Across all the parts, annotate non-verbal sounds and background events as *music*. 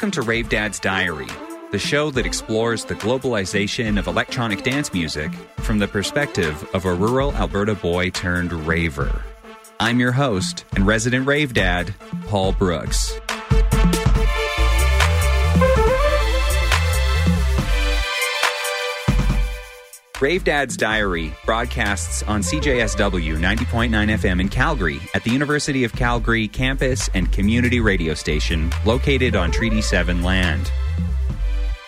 Welcome to Rave Dad's Diary, the show that explores the globalization of electronic dance music from the perspective of a rural Alberta boy turned raver. I'm your host and resident rave dad, Paul Brooks. Rave Dad's Diary broadcasts on CJSW 90.9 FM in Calgary at the University of Calgary campus and community radio station located on Treaty 7 land.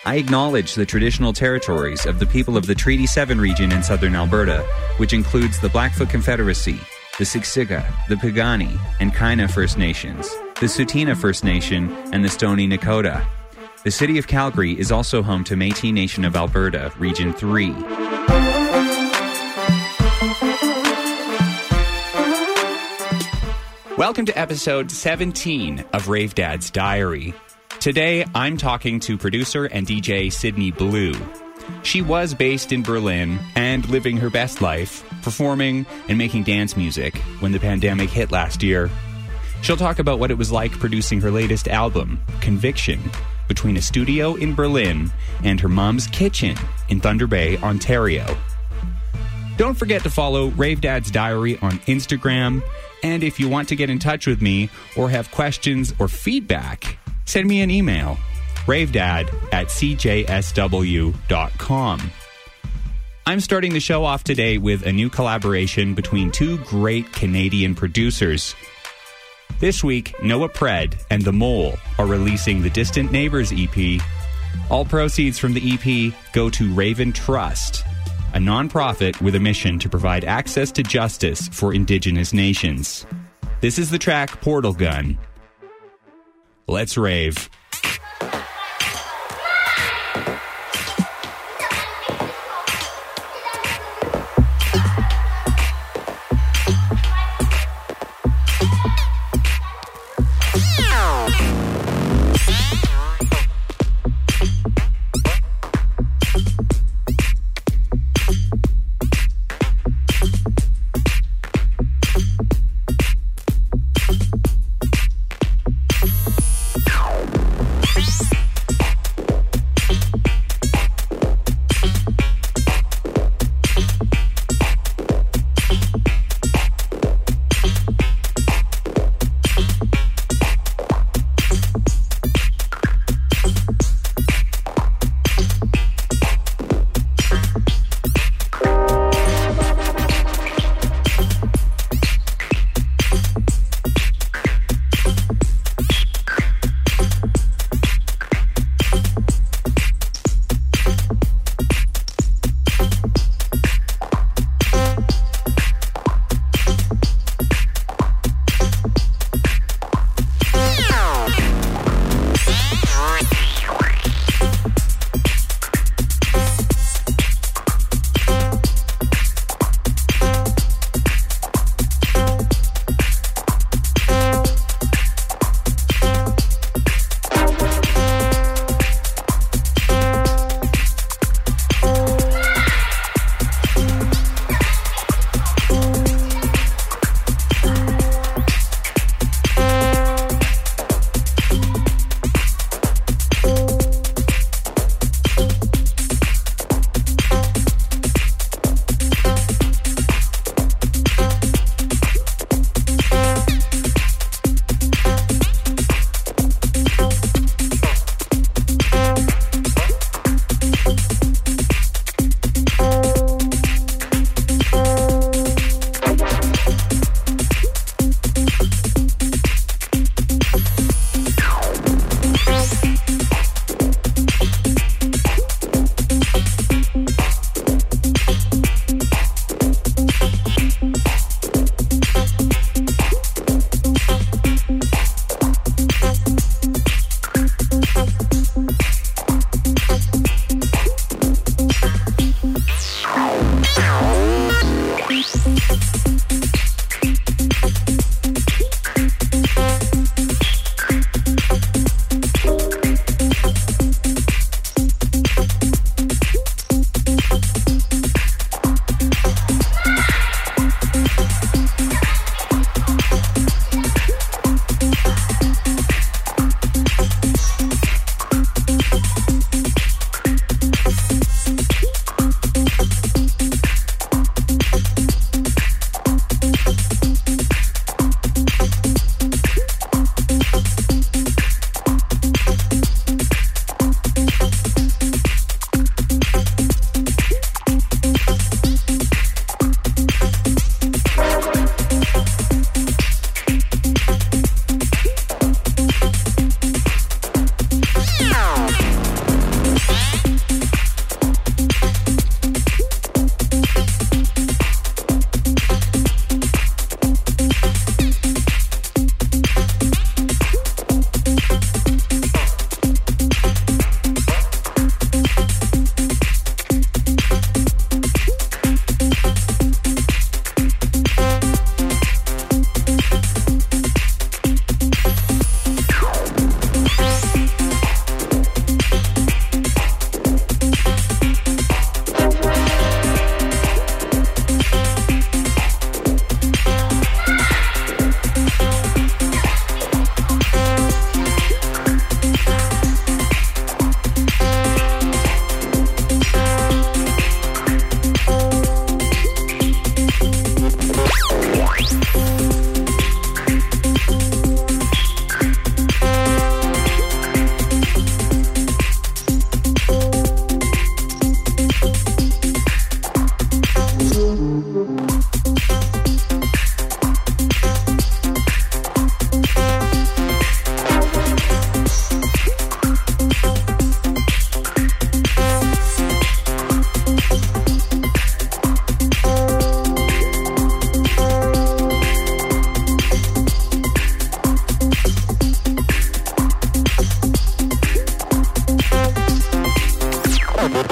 I acknowledge the traditional territories of the people of the Treaty 7 region in southern Alberta, which includes the Blackfoot Confederacy, the Siksika, the Piikani, and Kainai First Nations, the Tsuut'ina First Nation, and the Stoney Nakoda. The city of Calgary is also home to Métis Nation of Alberta, Region 3. Welcome to episode 17 of Rave Dad's Diary. Today, I'm talking to producer and DJ Sydney Blue. She was based in Berlin and living her best life, performing and making dance music when the pandemic hit last year. She'll talk about what it was like producing her latest album, Conviction, between a studio in Berlin and her mom's kitchen in Thunder Bay, Ontario. Don't forget to follow Rave Dad's Diary on Instagram. And if you want to get in touch with me or have questions or feedback, send me an email ravedad at cjsw.com. I'm starting the show off today with a new collaboration between two great Canadian producers. This week, Noah Pred and The Mole are releasing the Distant Neighbors EP. All proceeds from the EP go to Raven Trust, a nonprofit with a mission to provide access to justice for Indigenous nations. This is the track Portal Gun. Let's rave.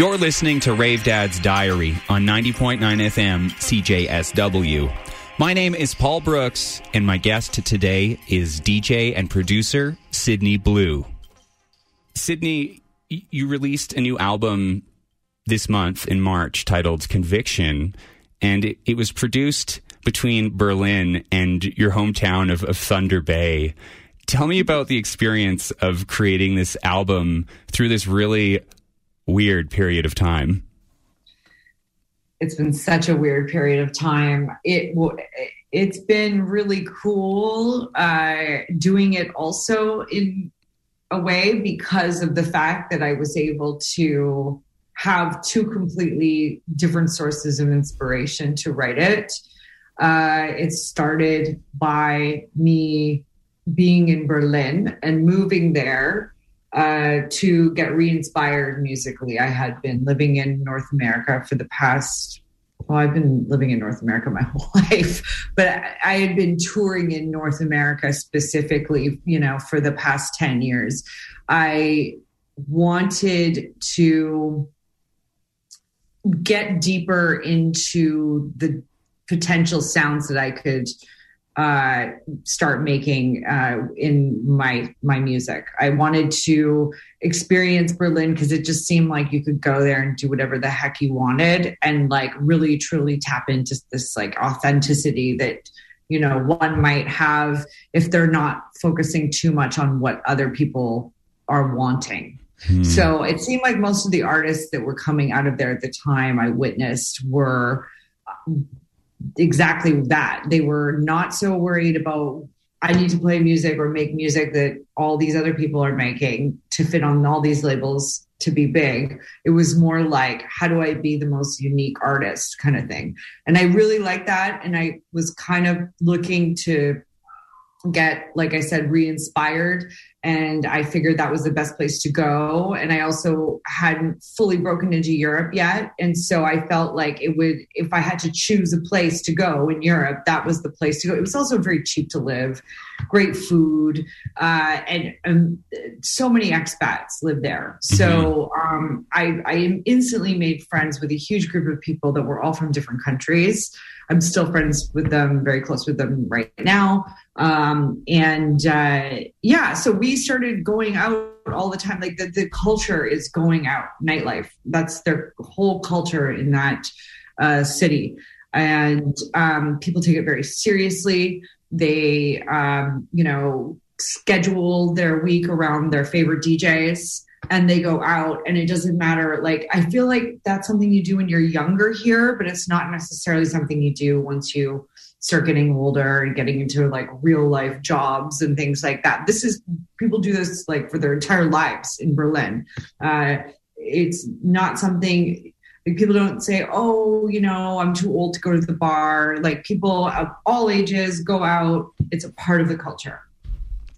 You're listening to Rave Dad's Diary on 90.9 FM CJSW. My name is Paul Brooks, and my guest today is DJ and producer Sydney Blue. Sydney, you released a new album this month in March titled Conviction, and it, was produced between Berlin and your hometown of Thunder Bay. Tell me about the experience of creating this album through this really weird period of time? It's been such a weird period of time. It it's been really cool uh, doing it also in a way because of the fact that I was able to have two completely different sources of inspiration to write it. Uh, it started by me being in Berlin and moving there uh, to get re-inspired musically. I had been living in North America for the past. Well, I've been living in North America my *laughs* whole life, but I had been touring in North America specifically, you know, for the past 10 years. I wanted to get deeper into the potential sounds that I could uh, start making uh, in my my music. I wanted to experience Berlin because it just seemed like you could go there and do whatever the heck you wanted, and like really truly tap into this like authenticity that you know one might have if they're not focusing too much on what other people are wanting. Hmm. So it seemed like most of the artists that were coming out of there at the time I witnessed were exactly that. They were not so worried about I need to play music or make music that all these other people are making to fit on all these labels to be big. It was more like, how do I be the most unique artist kind of thing. And I really like that. And I was kind of looking to get, like I said, re inspired. And I figured that was the best place to go. And I also hadn't fully broken into Europe yet. And so I felt like it would, if I had to choose a place to go in Europe, that was the place to go. It was also very cheap to live, great food, uh, and um, so many expats live there. So mm-hmm. um, I, I instantly made friends with a huge group of people that were all from different countries. I'm still friends with them, very close with them right now. Um, and uh, yeah, so we started going out all the time. Like the, the culture is going out, nightlife. That's their whole culture in that uh, city. And um, people take it very seriously. They, um, you know, schedule their week around their favorite DJs and they go out and it doesn't matter like i feel like that's something you do when you're younger here but it's not necessarily something you do once you start getting older and getting into like real life jobs and things like that. This is people do this like for their entire lives in berlin. Uh, it's not something people don't say oh you know i'm too old to go to the bar. Like people of all ages go out. It's a part of the culture.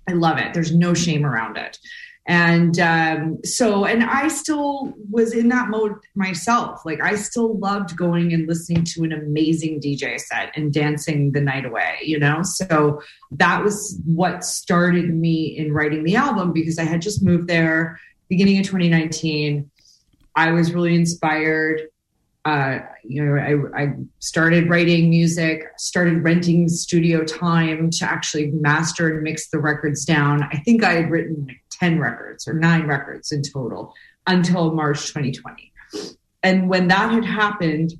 I love it. There's no shame around it and um, so and i still was in that mode myself. Like i still loved going and listening to an amazing dj set and dancing the night away you know? So that was what started me in writing the album because i had just moved there beginning of 2019 i was really inspired. Uh, you know, I, I, started writing music, started renting studio time to actually master and mix the records down. I think I had written 10 records or nine records in total until March 2020. And when that had happened,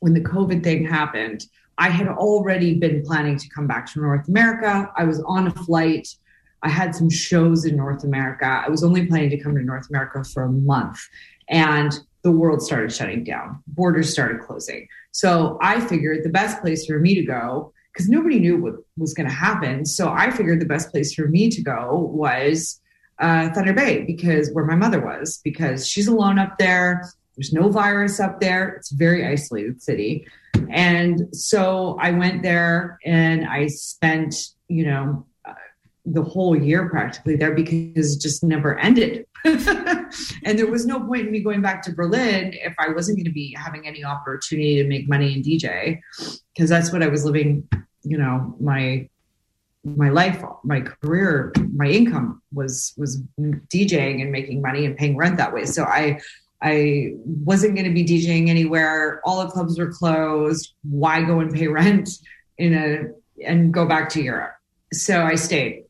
when the COVID thing happened, I had already been planning to come back to North America. I was on a flight. I had some shows in North America. I was only planning to come to North America for a month. And the world started shutting down, borders started closing. So I figured the best place for me to go, because nobody knew what was going to happen. So I figured the best place for me to go was uh, Thunder Bay, because where my mother was, because she's alone up there. There's no virus up there. It's a very isolated city. And so I went there and I spent, you know, uh, the whole year practically there because it just never ended. *laughs* and there was no point in me going back to Berlin if I wasn't going to be having any opportunity to make money in DJ, because that's what I was living. You know, my my life, my career, my income was was DJing and making money and paying rent that way. So I I wasn't going to be DJing anywhere. All the clubs were closed. Why go and pay rent in a and go back to Europe? So I stayed,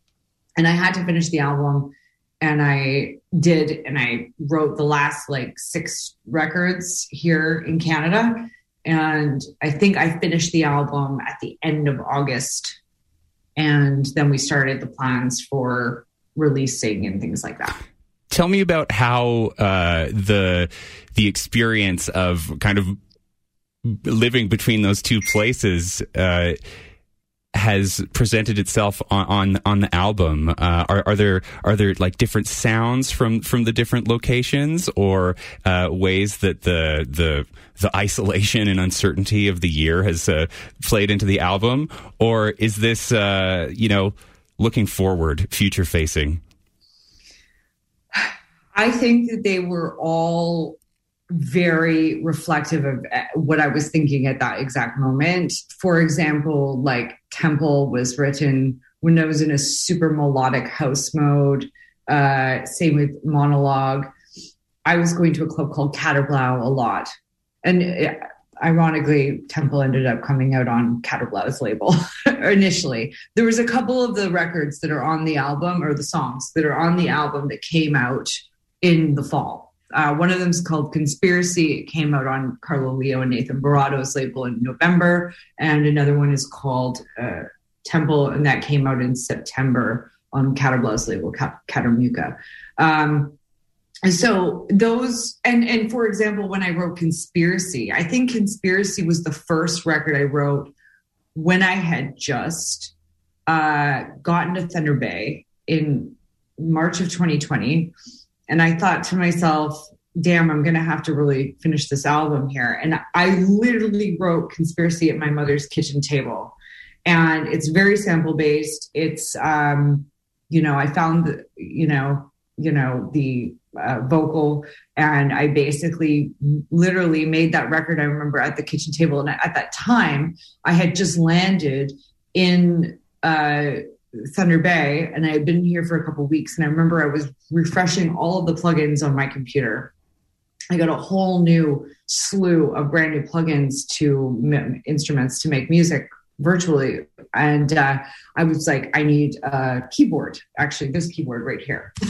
and I had to finish the album and I did, and I wrote the last like six records here in Canada. And I think I finished the album at the end of August. And then we started the plans for releasing and things like that. Tell me about how uh, the the experience of kind of living between those two places uh, has presented itself on on, on the album? Uh, are, are there are there like different sounds from from the different locations, or uh, ways that the the the isolation and uncertainty of the year has uh, played into the album, or is this uh, you know looking forward, future facing? I think that they were all very reflective of uh, what I was thinking at that exact moment. For example, like Temple was written when I was in a super melodic house mode. Uh, same with Monologue. I was going to a club called Katerblau a lot. And uh, ironically, Temple ended up coming out on Katerblau's label *laughs* initially. There was a couple of the records that are on the album or the songs that are on the album that came out in the fall uh, one of them is called Conspiracy. It came out on Carlo Lio and Nathan Barato's label in November. And another one is called uh, Temple, and that came out in September on Katerblau's label, Katermukke. Um, so those, and and for example, when I wrote Conspiracy, I think Conspiracy was the first record I wrote when I had just uh, gotten to Thunder Bay in March of 2020 and I thought to myself, damn, I'm going to have to really finish this album here. And I literally wrote Conspiracy at my mother's kitchen table. And it's very sample based. It's, um, you know, I found, you know, you know, the uh, vocal and I basically literally made that record. I remember at the kitchen table. And at that time, I had just landed in, uh, Thunder Bay and I had been here for a couple weeks and I remember I was refreshing all of the plugins on my computer I got a whole new slew of brand new plugins to m- instruments to make music virtually. And uh, I was like, I need a keyboard. Actually, this keyboard right here. *laughs*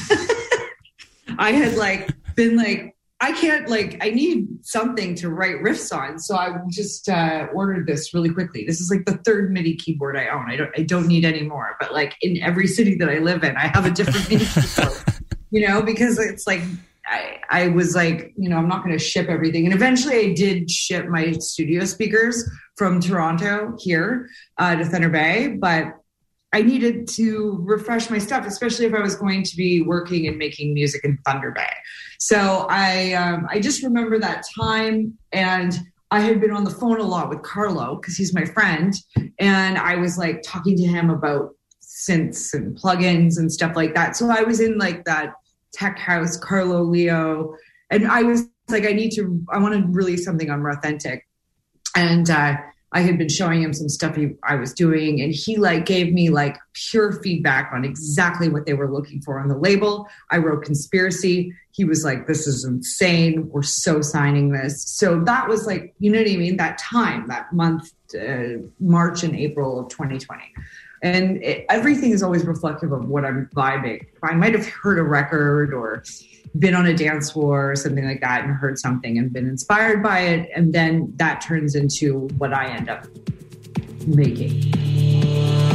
I had like been like, I can't like, I need something to write riffs on. So I just uh, ordered this really quickly. This is like the third MIDI keyboard I own. I don't, I don't need any more. But like in every city that I live in, I have a different MIDI *laughs* keyboard. You know, because it's like I, I was like, you know, I'm not going to ship everything. And eventually I did ship my studio speakers from Toronto here uh, to Thunder Bay, but I needed to refresh my stuff, especially if I was going to be working and making music in Thunder Bay. So I, um, I just remember that time and I had been on the phone a lot with Carlo because he's my friend. And I was like talking to him about synths and plugins and stuff like that. So I was in like that tech house, Carlo Lio. And I was like, I need to, I want to release something on Authentic. And uh, I had been showing him some stuff he, I was doing, and he like gave me like pure feedback on exactly what they were looking for on the label. I wrote conspiracy. He was like, "This is insane. We're so signing this." So that was like, you know what I mean? That time, that month, uh, March and April of 2020 and it, everything is always reflective of what I'm vibing. I might have heard a record or been on a dance floor or something like that and heard something and been inspired by it, and then that turns into what I end up making.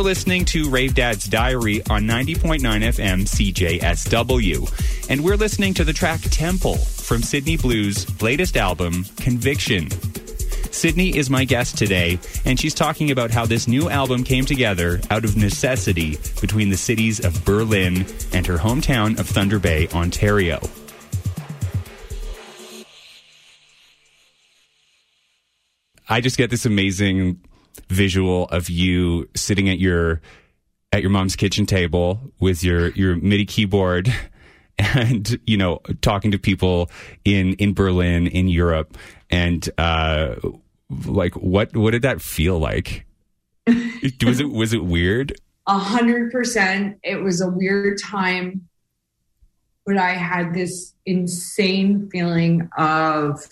You're listening to Rave Dad's Diary on 90.9 FM CJSW. And we're listening to the track Temple from Sydney Blue's latest album, Conviction. Sydney is my guest today, and she's talking about how this new album came together out of necessity between the cities of Berlin and her hometown of Thunder Bay, Ontario. I just get this amazing visual of you sitting at your at your mom's kitchen table with your your MIDI keyboard *laughs* and you know talking to people in in Berlin in Europe. And uh like what what did that feel like? Was it was it weird? A hundred percent. It was a weird time but I had this insane feeling of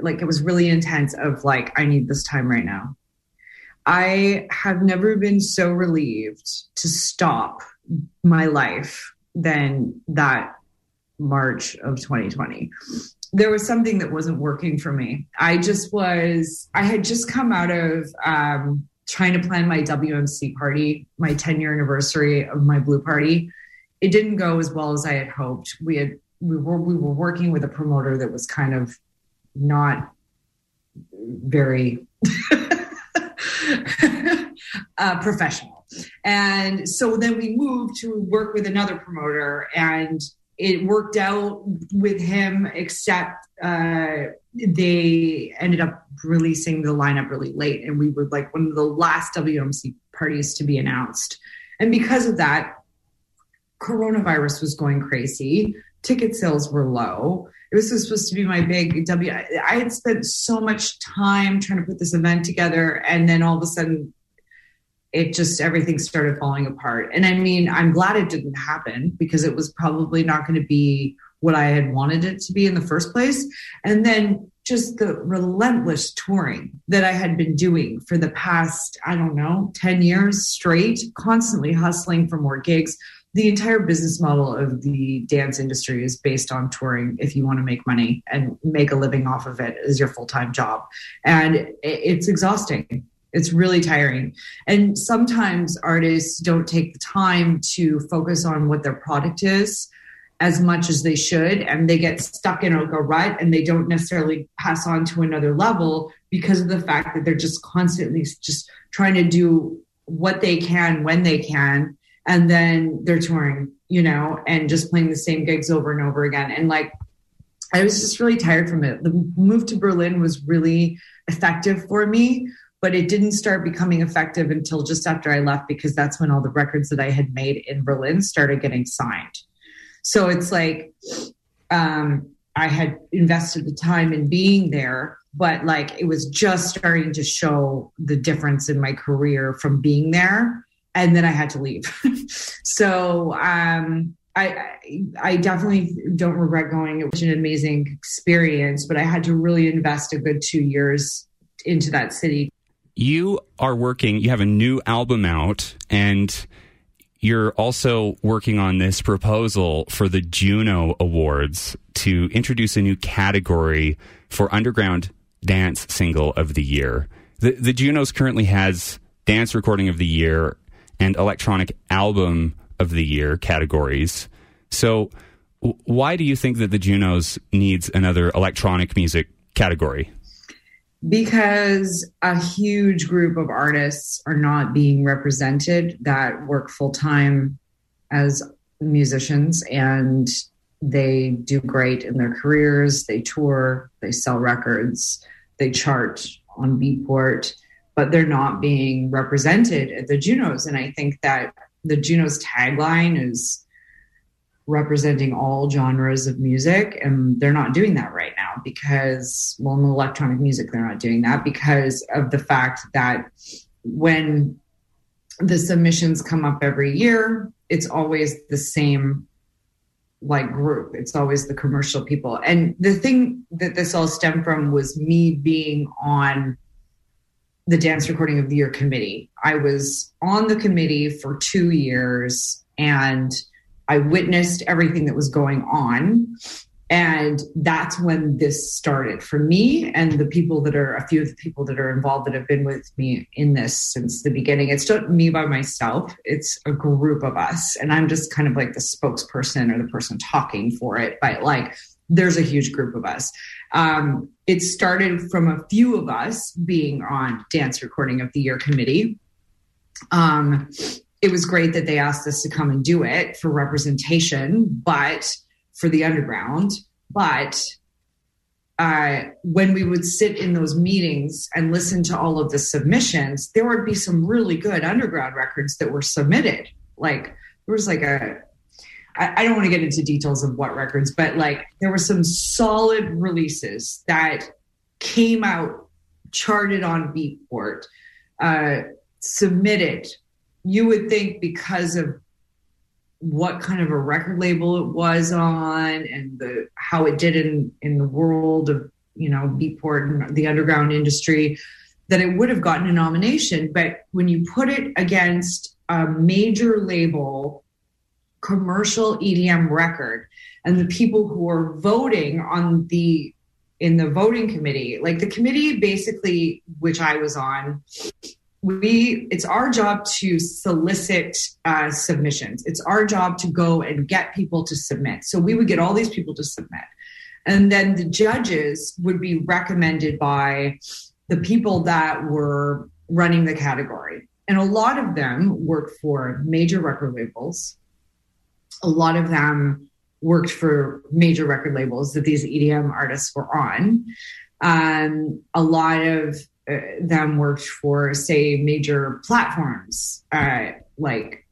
like it was really intense of like I need this time right now I have never been so relieved to stop my life than that March of 2020. There was something that wasn't working for me. I just was, I had just come out of um, trying to plan my WMC party, my 10 year anniversary of my Blue Party. It didn't go as well as I had hoped. We had, we were, we were working with a promoter that was kind of not very *laughs* *laughs* uh, professional. And so then we moved to work with another promoter, and it worked out with him, except uh, they ended up releasing the lineup really late. And we were like one of the last WMC parties to be announced. And because of that, coronavirus was going crazy. Ticket sales were low it was supposed to be my big W. I had spent so much time trying to put this event together, and then all of a sudden, it just everything started falling apart. And I mean, I'm glad it didn't happen because it was probably not going to be what I had wanted it to be in the first place. And then just the relentless touring that I had been doing for the past, I don't know, 10 years straight, constantly hustling for more gigs, the entire business model of the dance industry is based on touring if you want to make money and make a living off of it as your full-time job. And it's exhausting. It's really tiring. And sometimes artists don't take the time to focus on what their product is as much as they should and they get stuck in a rut and they don't necessarily pass on to another level because of the fact that they're just constantly just trying to do what they can when they can and then they're touring, you know, and just playing the same gigs over and over again. And like, I was just really tired from it. The move to Berlin was really effective for me, but it didn't start becoming effective until just after I left because that's when all the records that I had made in Berlin started getting signed. So it's like, um, I had invested the time in being there, but like it was just starting to show the difference in my career from being there and then I had to leave. *laughs* so um, I, I definitely don't regret going. It was an amazing experience, but I had to really invest a good two years into that city. You are working. You have a new album out, and you're also working on this proposal for the Juno Awards to introduce a new category for underground dance single of the year. The, the Junos currently has dance recording of the year and electronic album of the year categories. So, why do you think that the Junos needs another electronic music category? Because a huge group of artists are not being represented that work full time as musicians and they do great in their careers. They tour, they sell records, they chart on Beatport but they're not being represented at the Junos. And I think that the Junos tagline is representing all genres of music, and they're not doing that right now because, well, in electronic music, they're not doing that because of the fact that when the submissions come up every year, it's always the same like group. It's always the commercial people. And the thing that this all stemmed from was me being on the Dance Recording of the Year committee. I was on the committee for two years and I witnessed everything that was going on. and that's when this started for me and the people that are a few of the people that are involved that have been with me in this since the beginning. It's not me by myself, it's a group of us. And I'm just kind of like the spokesperson or the person talking for it. But like, there's a huge group of us. Um, it started from a few of us being on Dance Recording of the Year committee. Um, it was great that they asked us to come and do it for representation, but for the underground. But uh, when we would sit in those meetings and listen to all of the submissions, there would be some really good underground records that were submitted. Like there was like a, I, I don't want to get into details of what records, but like there were some solid releases that came out, charted on Beatport, uh, submitted. You would think because of what kind of a record label it was on and the how it did in in the world of you know beatport and the underground industry that it would have gotten a nomination but when you put it against a major label commercial EDM record and the people who are voting on the in the voting committee like the committee basically which I was on we it's our job to solicit uh, submissions. It's our job to go and get people to submit. So we would get all these people to submit. And then the judges would be recommended by the people that were running the category. And a lot of them worked for major record labels a lot of them worked for major record labels that these edm artists were on um, a lot of uh, them worked for, say, major platforms uh, like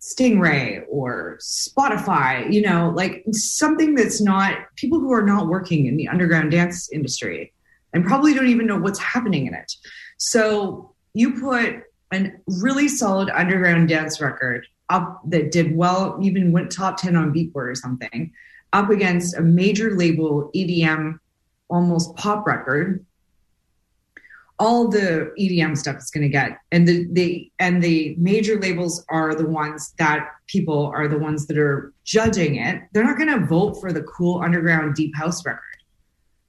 Stingray or Spotify, you know, like something that's not people who are not working in the underground dance industry and probably don't even know what's happening in it. So you put a really solid underground dance record up that did well, even went top 10 on Beatport or something, up against a major label EDM almost pop record all the EDM stuff is going to get, and the the and the major labels are the ones that people are the ones that are judging it. They're not going to vote for the cool underground deep house record.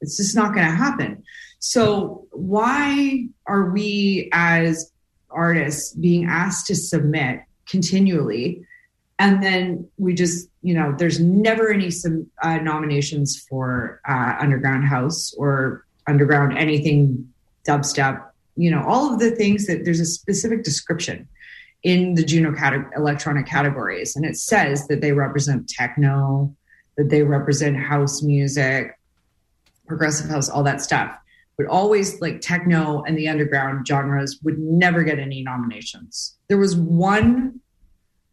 It's just not going to happen. So why are we as artists being asked to submit continually? And then we just, you know, there's never any some uh, nominations for uh, underground house or underground anything dubstep, you know, all of the things that there's a specific description in the Juno cate- electronic categories. And it says that they represent techno, that they represent house music, progressive house, all that stuff. But always like techno and the underground genres would never get any nominations. There was one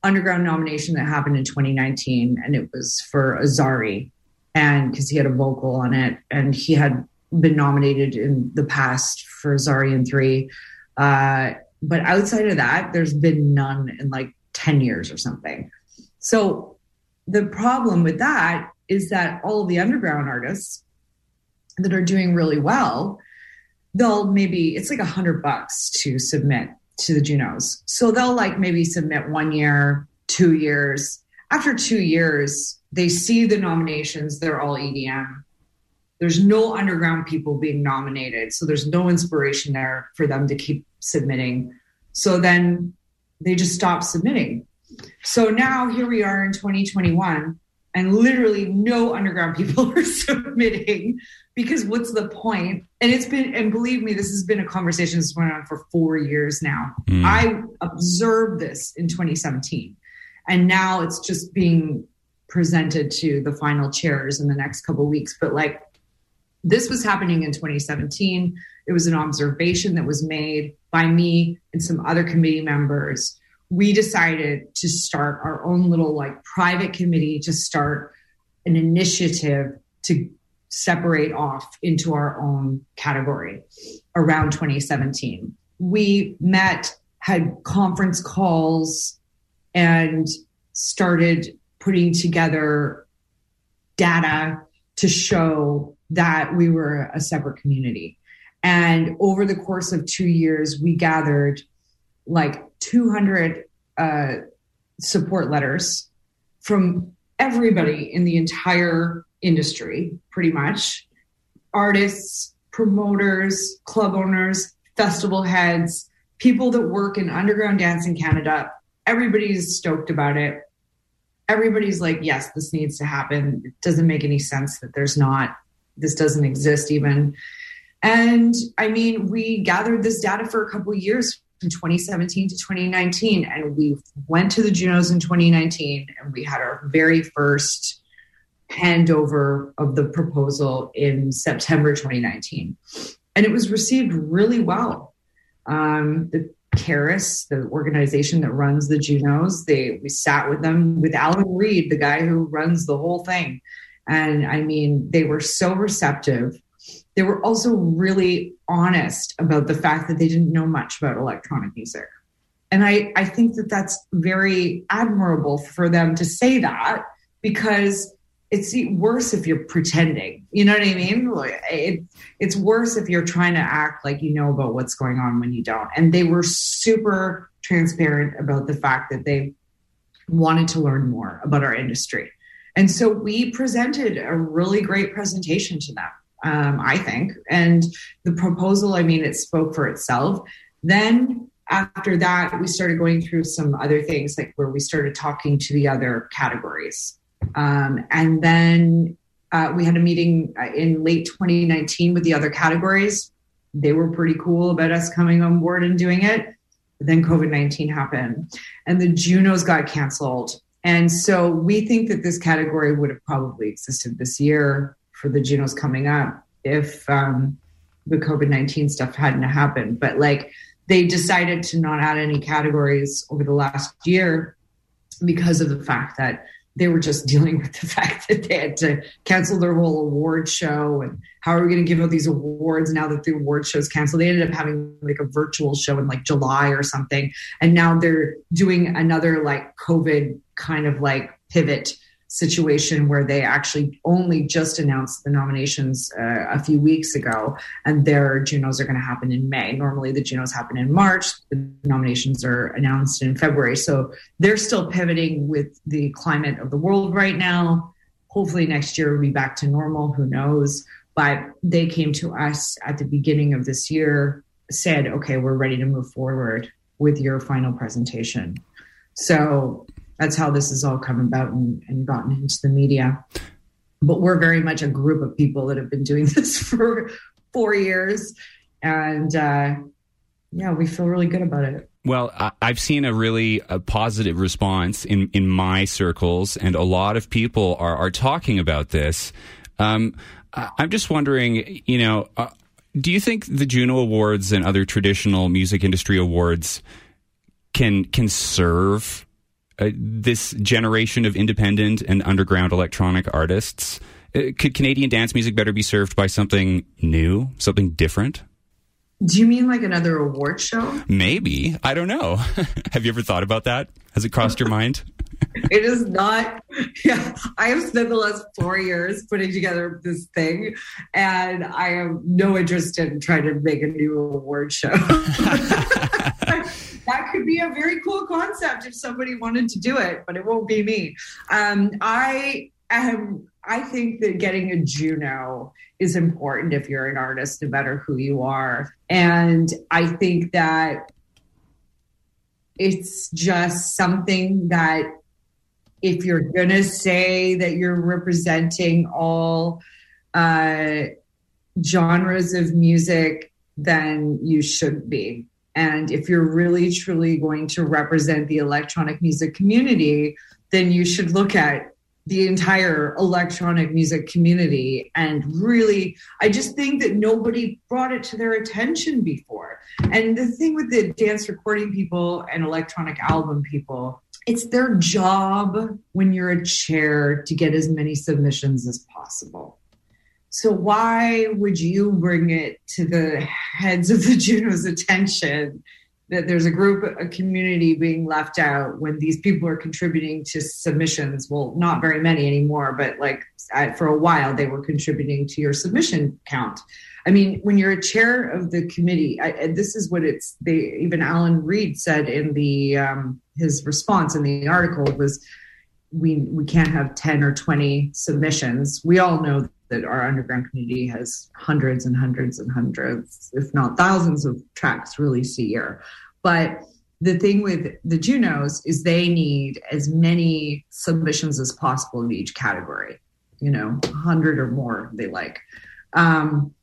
underground nomination that happened in 2019, and it was for Azari, and because he had a vocal on it, and he had been nominated in the past for Azari & III. Uh, but outside of that, there's been none in like 10 years or something. So the problem with that is that all of the underground artists that are doing really well, they'll maybe, it's like a hundred bucks to submit to the Junos. So they'll like maybe submit one year, two years. After two years, they see the nominations, they're all EDM there's no underground people being nominated so there's no inspiration there for them to keep submitting so then they just stop submitting so now here we are in 2021 and literally no underground people *laughs* are submitting because what's the point? and it's been and believe me this has been a conversation that's went on for four years now mm. i observed this in 2017 and now it's just being presented to the final chairs in the next couple weeks but like this was happening in 2017. It was an observation that was made by me and some other committee members. We decided to start our own little like private committee to start an initiative to separate off into our own category around 2017. We met, had conference calls, and started putting together data to show that we were a separate community. And over the course of two years, we gathered like 200 uh, support letters from everybody in the entire industry, pretty much. Artists, promoters, club owners, festival heads, people that work in underground dance in Canada. Everybody's stoked about it. Everybody's like, yes, this needs to happen. It doesn't make any sense that there's not, this doesn't exist even. And I mean, we gathered this data for a couple years from 2017 to 2019, and we went to the Junos in 2019, and we had our very first handover of the proposal in September 2019. And it was received really well. Um, the CARAS, the organization that runs the Junos, they we sat with them with Allan Reid, the guy who runs the whole thing. And I mean, they were so receptive. They were also really honest about the fact that they didn't know much about electronic music. And I, I think that that's very admirable for them to say that because it's worse if you're pretending. You know what I mean? It, it's worse if you're trying to act like you know about what's going on when you don't. And they were super transparent about the fact that they wanted to learn more about our industry. And so we presented a really great presentation to them, um, I think. And the proposal, I mean, it spoke for itself. Then after that, we started going through some other things, like where we started talking to the other categories um, and then uh, we had a meeting uh, in late 2019 with the other categories. They were pretty cool about us coming on board and doing it. But then COVID 19 happened and the Junos got canceled. And so we think that this category would have probably existed this year for the Junos coming up if um, the COVID 19 stuff hadn't happened. But like they decided to not add any categories over the last year because of the fact that they were just *laughs* dealing with the fact that they had to cancel their whole award show and how are we going to give out these awards now that the award show's canceled they ended up having like a virtual show in like july or something and now they're doing another like covid kind of like pivot situation where they actually only just announced the nominations uh, a few weeks ago, and their Junos are going to happen in May. Normally, the Junos happen in March. The nominations are announced in February. So they're still pivoting with the climate of the world right now. Hopefully, next year we'll be back to normal. Who knows? But they came to us at the beginning of this year, said, okay, we're ready to move forward with your final presentation. So that's how this has all come about and, and gotten into the media. But we're very much a group of people that have been doing *laughs* this for four years. And uh, yeah, we feel really good about it. Well, I've seen a really a positive response in, in my circles, and a lot of people are, are talking about this. Um, I'm just wondering, you know, uh, do you think the Juno Awards and other traditional music industry awards can can serve uh, this generation of independent and underground electronic artists. Uh, could Canadian dance music better be served by something new, something different? Do you mean like another award show? Maybe. I don't know. *laughs* Have you ever thought about that? Has it crossed your mind? *laughs* it is not. *laughs* Yeah, I have spent the last four years putting together this thing, and I have no interest in trying to make a new award show. That could be a very cool concept if somebody wanted to do it, but it won't be me. Um, I am. I think that getting a Juno is important if you're an artist, no matter who you are. And I think that it's just something that if you're going to say that you're representing all uh, genres of music, then you should be. And if you're really truly going to represent the electronic music community, then you should look at the entire electronic music community. And really i just think that nobody brought it to their attention before. And the thing with the dance recording people and electronic album people it's their job when you're a chair to get as many submissions as possible so why would you bring it to the heads of the *laughs* Junos' attention that there's a group, a community being left out when these people are contributing to submissions? Well, not very many anymore, but like for a while they were contributing to your submission count. I mean, when you're a chair of the committee, I, this is what it's. They even Allan Reid said in the um, his response in the article was we we can't have 10 or 20 submissions we all know that our underground community has hundreds and hundreds and hundreds if not thousands of tracks released a year. But the thing with the junos is they need as many submissions as possible in each category you know 100 or more they like. Um,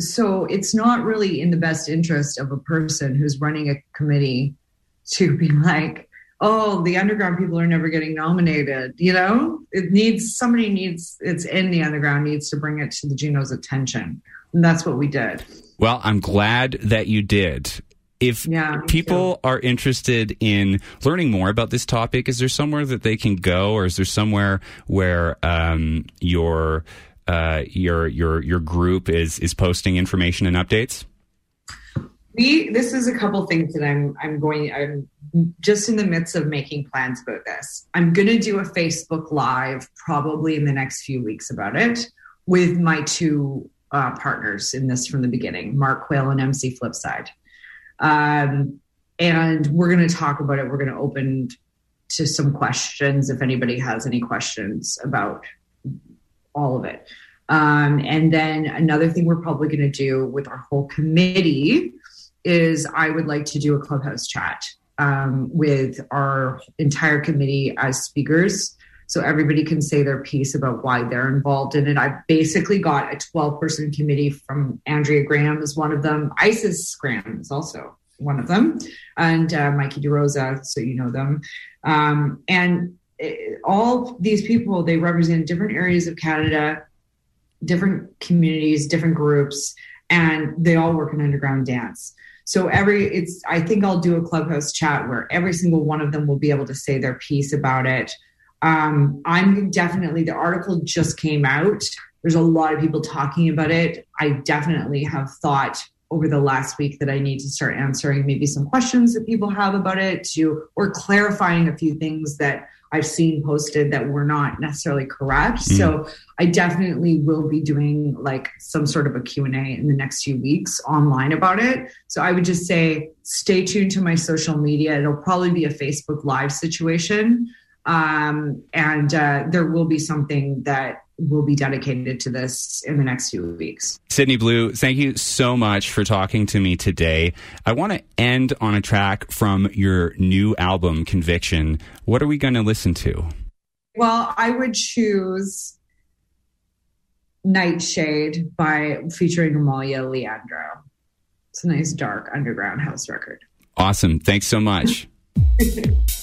so it's not really in the best interest of a person who's running a committee to be like oh, the underground people are never getting nominated. You know, it needs somebody needs it's in the underground needs to bring it to the Juno's attention, and that's what we did. Well, I'm glad that you did. If yeah, people are interested in learning more about this topic, is there somewhere that they can go, or is there somewhere where um, your uh, your your your group is is posting information and updates? We this is a couple things that i'm i'm going i'm just in the midst of making plans about this. I'm going to do a facebook live probably in the next few weeks about it with my two uh, partners in this from the beginning mark quayle and mc flipside. Um, and we're going to talk about it. We're going to open to some questions if anybody has any questions about all of it. Um, and then another thing we're probably going to do with our whole committee is I would like to do a clubhouse chat um, with our entire committee as speakers. So everybody can say their piece about why they're involved in it. I've basically got a 12 person committee from Andrea Graham is one of them. Isis Graham is also one of them, and uh, Mikey DeRosa, so you know them. Um, and it, all these people, they represent different areas of Canada, different communities, different groups, and they all work in underground dance. So every it's I think I'll do a clubhouse chat where every single one of them will be able to say their piece about it. Um, I'm definitely the article just came out. There's a lot of people talking about it. I definitely have thought over the last week that I need to start answering maybe some questions that people have about it to or clarifying a few things that I've seen posted that were not necessarily correct. Mm. So I definitely will be doing like some sort of a Q&A in the next few weeks online about it. So I would just say stay tuned to my social media. It'll probably be a Facebook live situation. Um, and uh, there will be something that will be dedicated to this in the next few weeks. Sydney Blue, thank you so much for talking to me today. I want to end on a track from your new album, Conviction. What are we going to listen to? Well, I would choose Nightshade by featuring Amalia Leandro. It's a nice dark underground house record. Awesome. Thanks so much. *laughs*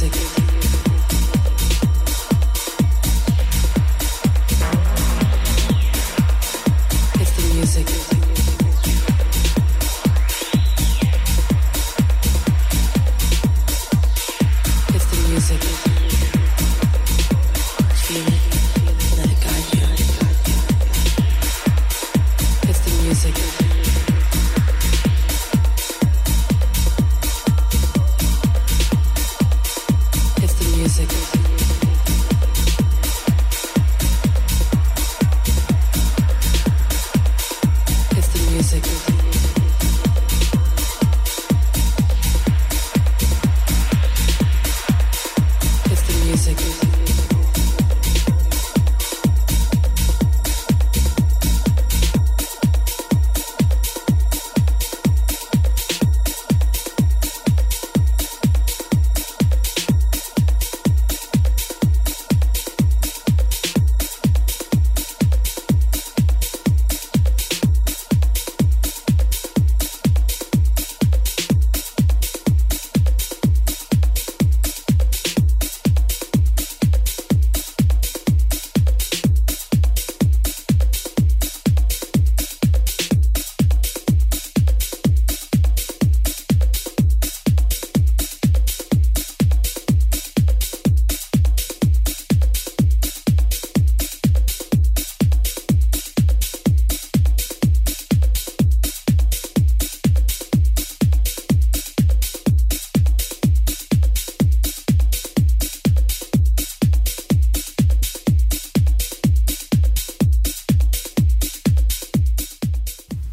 music.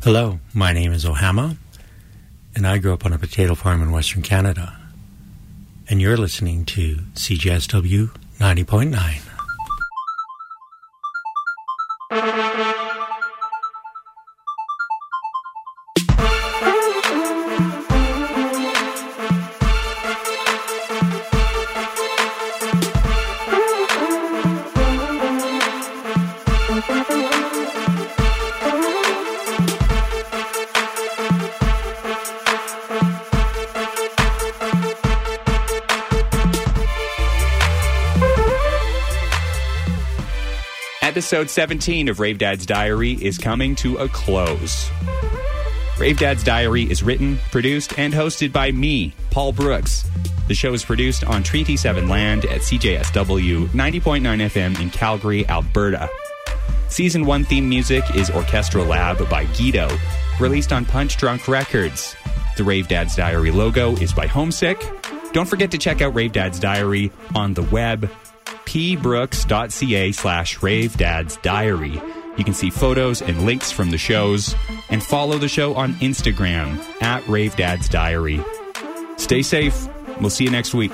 Hello, my name is Ohama, and I grew up on a potato farm in Western Canada. And you're listening to CJSW 90.9. episode 17 of Rave Dad's Diary is coming to a close. Rave Dad's Diary is written, produced, and hosted by me, Paul Brooks. The show is produced on Treaty 7 land at CJSW 90.9 FM in Calgary, Alberta. Season 1 theme music is Orchestral Lab by Guido, released on Punch Drunk Records. The Rave Dad's Diary logo is by Homesick. Don't forget to check out Rave Dad's Diary on the web pbrooks.ca slash ravedadsdiary. You can see photos and links from the shows and follow the show on Instagram at ravedadsdiary. Stay safe. We'll see you next week.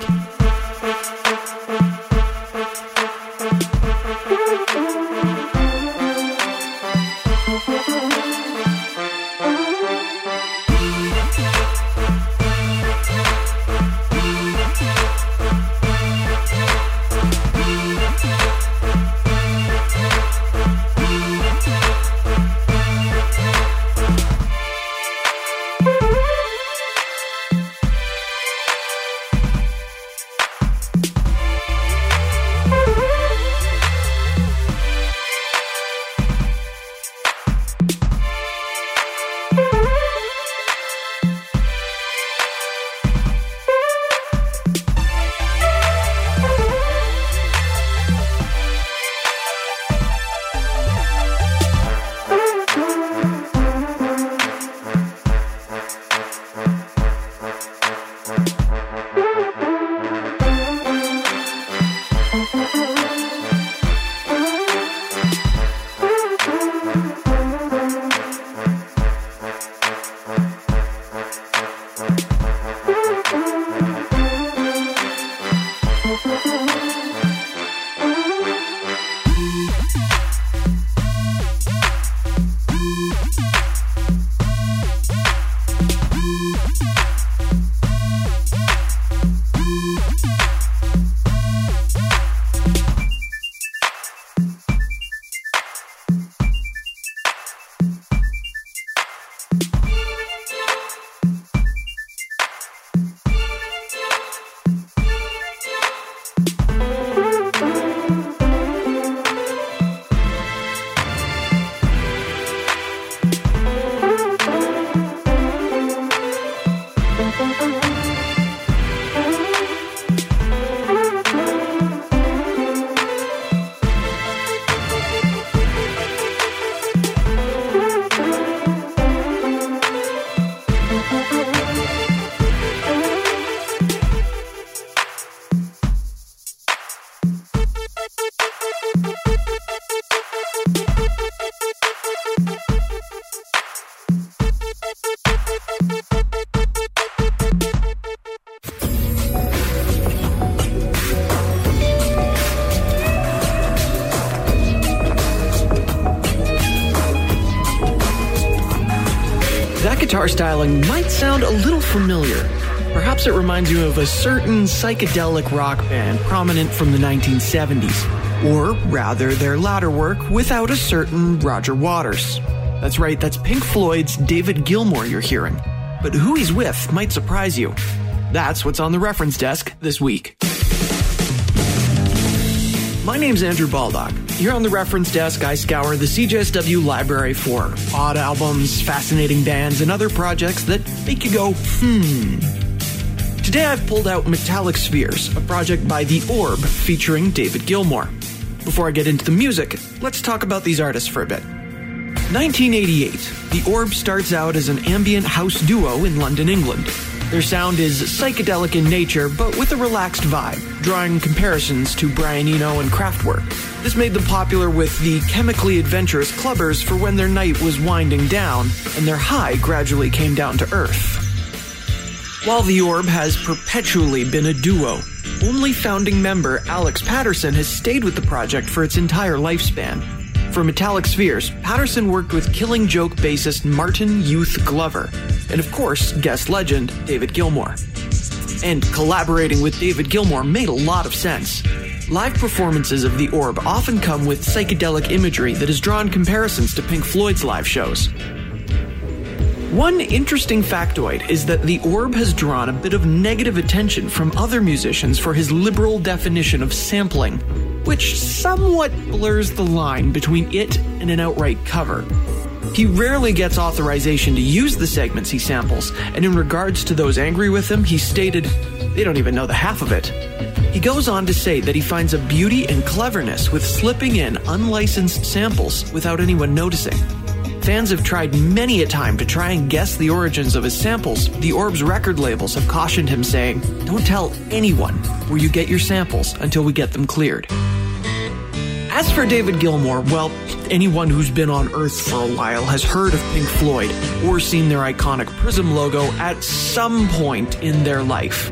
Guitar styling might sound a little familiar. Perhaps it reminds you of a certain psychedelic rock band prominent from the 1970s, or rather their latter work without a certain Roger Waters. That's right, that's Pink Floyd's David Gilmour you're hearing. But who he's with might surprise you. That's what's on the reference desk this week. My name's Andrew Baldock. Here on the reference desk, I scour the CJSW library for odd albums, fascinating bands, and other projects that make you go, hmm. Today I've pulled out Metallic Spheres, a project by The Orb featuring David Gilmour. Before I get into the music, let's talk about these artists for a bit. 1988, The Orb starts out as an ambient house duo in London, England. Their sound is psychedelic in nature, but with a relaxed vibe, drawing comparisons to Brian Eno and Kraftwerk. This made them popular with the chemically adventurous clubbers for when their night was winding down and their high gradually came down to earth. While the Orb has perpetually been a duo, only founding member Alex Paterson has stayed with the project for its entire lifespan. For Metallic Spheres, Paterson worked with Killing Joke bassist Martin Youth Glover, and of course, guest legend David Gilmour. And collaborating with David Gilmour made a lot of sense. Live performances of The Orb often come with psychedelic imagery that has drawn comparisons to Pink Floyd's live shows. One interesting factoid is that The Orb has drawn a bit of negative attention from other musicians for his liberal definition of sampling, which somewhat blurs the line between it and an outright cover. He rarely gets authorization to use the segments he samples, and in regards to those angry with him, he stated, they don't even know the half of it. He goes on to say that he finds a beauty and cleverness with slipping in unlicensed samples without anyone noticing. Fans have tried many a time to try and guess the origins of his samples. The Orb's record labels have cautioned him, saying, Don't tell anyone where you get your samples until we get them cleared. As for David Gilmour, well, anyone who's been on Earth for a while has heard of Pink Floyd or seen their iconic Prism logo at some point in their life.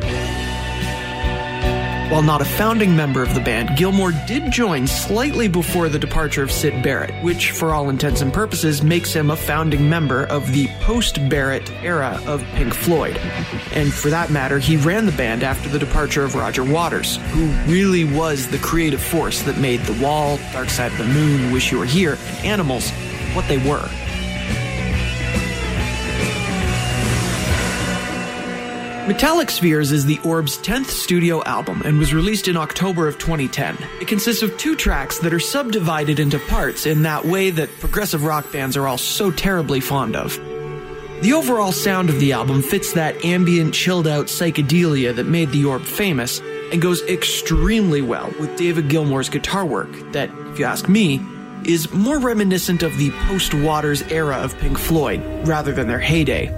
While not a founding member of the band, Gilmour did join slightly before the departure of Syd Barrett, which, for all intents and purposes, makes him a founding member of the post Barrett era of Pink Floyd. And for that matter, he ran the band after the departure of Roger Waters, who really was the creative force that made The Wall, Dark Side of the Moon, Wish You Were Here, and Animals what they were. Metallic Spheres is the Orb's 10th studio album and was released in October of 2010. It consists of two tracks that are subdivided into parts in that way that progressive rock bands are all so terribly fond of. The overall sound of the album fits that ambient, chilled out psychedelia that made the Orb famous and goes extremely well with David Gilmour's guitar work that, if you ask me, is more reminiscent of the post Waters era of Pink Floyd rather than their heyday.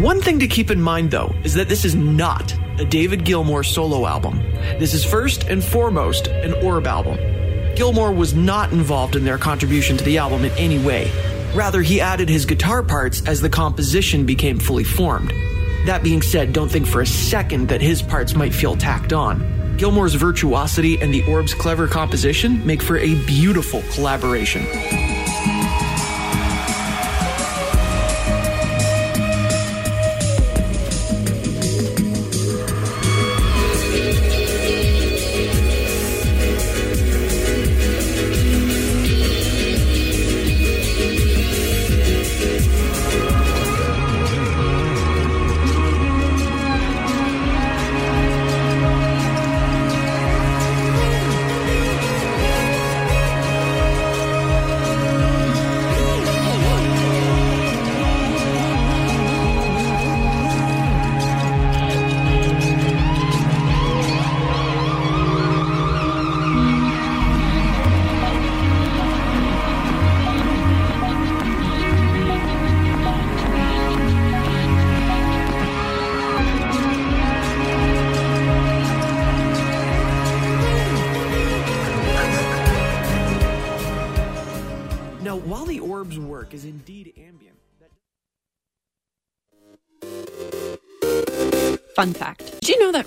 One thing to keep in mind, though, is that this is not a David Gilmour solo album. This is first and foremost an Orb album. Gilmour was not involved in their contribution to the album in any way. Rather, he added his guitar parts as the composition became fully formed. That being said, don't think for a second that his parts might feel tacked on. Gilmour's virtuosity and the Orb's clever composition make for a beautiful collaboration.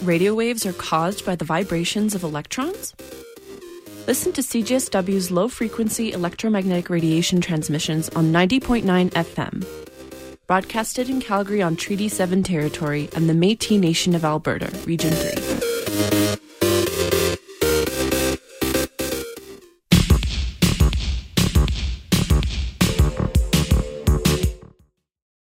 Radio waves are caused by the vibrations of electrons? Listen to CJSW's low frequency electromagnetic radiation transmissions on 90.9 FM. Broadcasted in Calgary on Treaty 7 territory and the Metis Nation of Alberta, Region 3.